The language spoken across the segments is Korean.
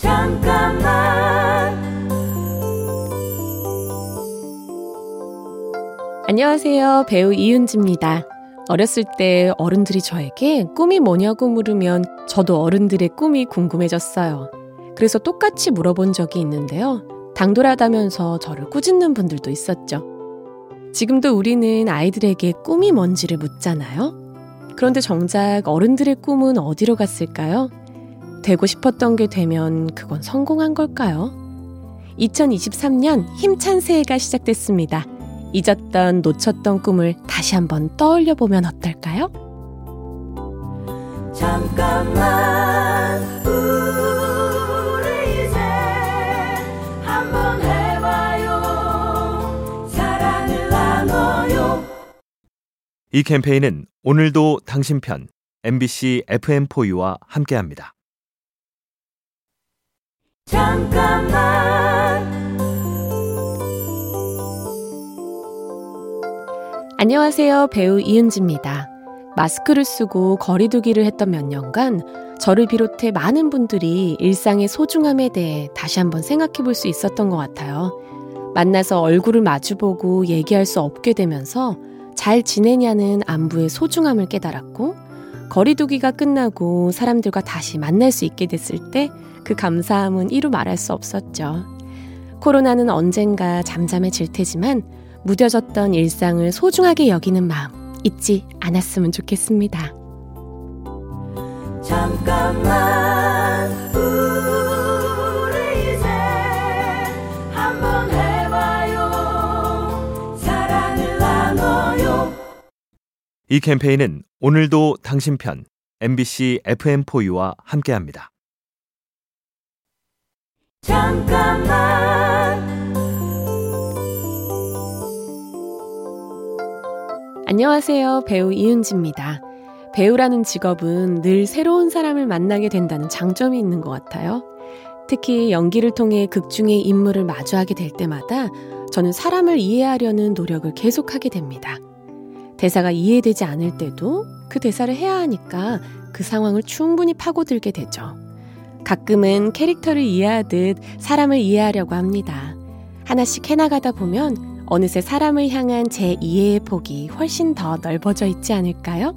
잠깐만 안녕하세요. 배우 이윤지입니다. 어렸을 때 어른들이 저에게 꿈이 뭐냐고 물으면 저도 어른들의 꿈이 궁금해졌어요. 그래서 똑같이 물어본 적이 있는데요. 당돌하다면서 저를 꾸짖는 분들도 있었죠. 지금도 우리는 아이들에게 꿈이 뭔지를 묻잖아요. 그런데 정작 어른들의 꿈은 어디로 갔을까요? 되고 싶었던 게 되면 그건 성공한 걸까요? 2023년 힘찬 새해가 시작됐습니다. 잊었던, 놓쳤던 꿈을 다시 한번 떠올려 보면 어떨까요? 잠깐만 우리 이제 한번 해봐요 사랑을 나눠요 이 캠페인은 오늘도 당신 편 MBC FM4U와 함께합니다. 잠깐만 안녕하세요. 배우 이은지입니다. 마스크를 쓰고 거리두기를 했던 몇 년간 저를 비롯해 많은 분들이 일상의 소중함에 대해 다시 한번 생각해 볼 수 있었던 것 같아요. 만나서 얼굴을 마주보고 얘기할 수 없게 되면서 잘 지내냐는 안부의 소중함을 깨달았고, 거리두기가 끝나고 사람들과 다시 만날 수 있게 됐을 때 그 감사함은 이루 말할 수 없었죠. 코로나는 언젠가 잠잠해질 테지만 무뎌졌던 일상을 소중하게 여기는 마음 잊지 않았으면 좋겠습니다. 잠깐만 우리 이제 한번 해봐요 사랑을 나눠요 이 캠페인은 오늘도 당신 편 MBC FM4U와 함께합니다. 잠깐만 안녕하세요. 배우 이은지입니다. 배우라는 직업은 늘 새로운 사람을 만나게 된다는 장점이 있는 것 같아요. 특히 연기를 통해 극중의 인물을 마주하게 될 때마다 저는 사람을 이해하려는 노력을 계속하게 됩니다. 대사가 이해되지 않을 때도 그 대사를 해야 하니까 그 상황을 충분히 파고들게 되죠. 가끔은 캐릭터를 이해하듯 사람을 이해하려고 합니다. 하나씩 해나가다 보면 어느새 사람을 향한 제 이해의 폭이 훨씬 더 넓어져 있지 않을까요?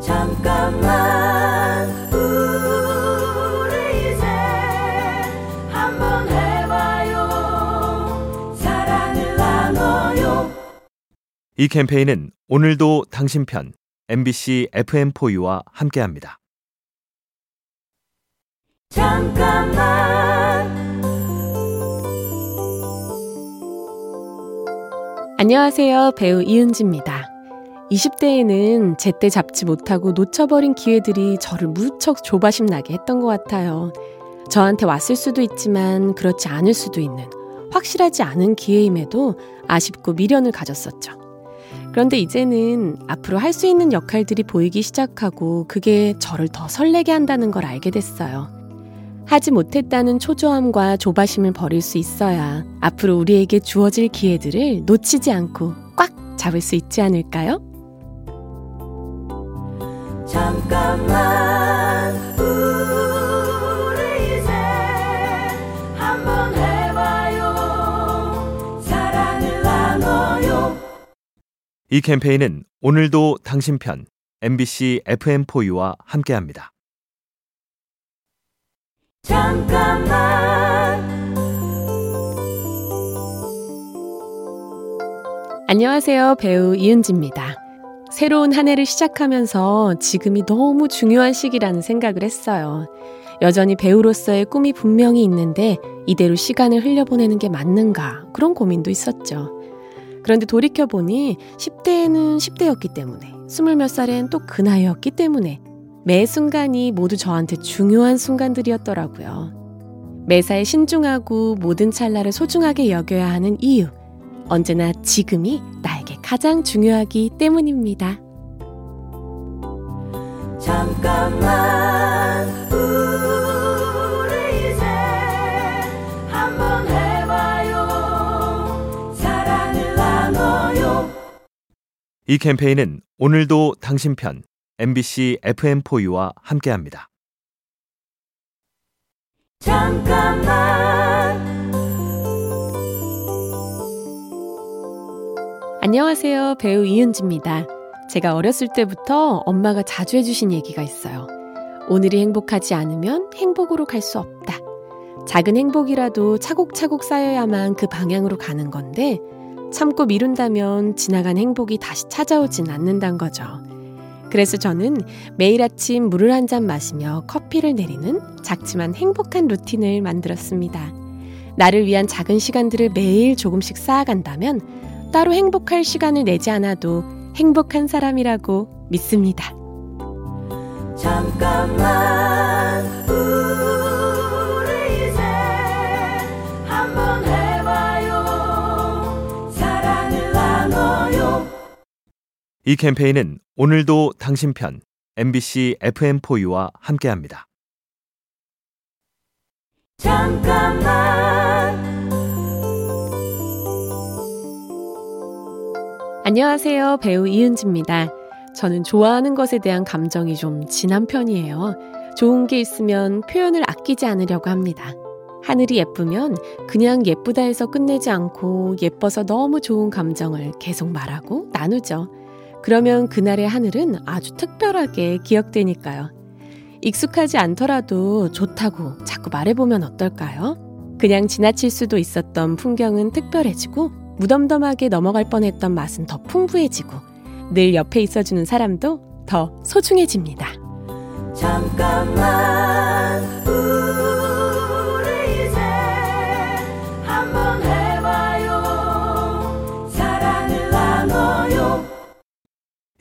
잠깐만 우리 이제 한번 해봐요 사랑을 나눠요 이 캠페인은 오늘도 당신 편 MBC FM4U와 함께합니다. 잠깐만 안녕하세요. 배우 이은지입니다. 20대에는 제때 잡지 못하고 놓쳐버린 기회들이 저를 무척 조바심 나게 했던 것 같아요. 저한테 왔을 수도 있지만 그렇지 않을 수도 있는 확실하지 않은 기회임에도 아쉽고 미련을 가졌었죠. 그런데 이제는 앞으로 할 수 있는 역할들이 보이기 시작하고 그게 저를 더 설레게 한다는 걸 알게 됐어요. 하지 못했다는 초조함과 조바심을 버릴 수 있어야 앞으로 우리에게 주어질 기회들을 놓치지 않고 꽉 잡을 수 있지 않을까요? 잠깐만 우리 이제 한번 해봐요 사랑을 나눠요 이 캠페인은 오늘도 당신 편 MBC FM4U와 함께합니다. 잠깐만 안녕하세요. 배우 이은지입니다. 새로운 한 해를 시작하면서 지금이 너무 중요한 시기라는 생각을 했어요. 여전히 배우로서의 꿈이 분명히 있는데 이대로 시간을 흘려보내는 게 맞는가 그런 고민도 있었죠. 그런데 돌이켜보니 10대에는 10대였기 때문에, 스물 몇 살엔 또 그 나이였기 때문에 매 순간이 모두 저한테 중요한 순간들이었더라고요. 매사에 신중하고 모든 찰나를 소중하게 여겨야 하는 이유. 언제나 지금이 나에게 가장 중요하기 때문입니다. 잠깐만 우리 이제 한번 해봐요 사랑을 나눠요 이 캠페인은 오늘도 당신 편 MBC FM4U와 함께합니다. 잠깐만 안녕하세요. 배우 이은지입니다. 제가 어렸을 때부터 엄마가 자주 해주신 얘기가 있어요. 오늘이 행복하지 않으면 행복으로 갈 수 없다. 작은 행복이라도 차곡차곡 쌓여야만 그 방향으로 가는 건데 참고 미룬다면 지나간 행복이 다시 찾아오진 않는단 거죠. 그래서 저는 매일 아침 물을 한 잔 마시며 커피를 내리는 작지만 행복한 루틴을 만들었습니다. 나를 위한 작은 시간들을 매일 조금씩 쌓아간다면 따로 행복할 시간을 내지 않아도 행복한 사람이라고 믿습니다. 잠깐만 이 캠페인은 오늘도 당신 편 MBC FM4U와 함께합니다. 잠깐만 안녕하세요. 배우 이은지입니다. 저는 좋아하는 것에 대한 감정이 좀 진한 편이에요. 좋은 게 있으면 표현을 아끼지 않으려고 합니다. 하늘이 예쁘면 그냥 예쁘다 해서 끝내지 않고 예뻐서 너무 좋은 감정을 계속 말하고 나누죠. 그러면 그날의 하늘은 아주 특별하게 기억되니까요. 익숙하지 않더라도 좋다고 자꾸 말해보면 어떨까요? 그냥 지나칠 수도 있었던 풍경은 특별해지고 무덤덤하게 넘어갈 뻔했던 맛은 더 풍부해지고 늘 옆에 있어주는 사람도 더 소중해집니다. 잠깐만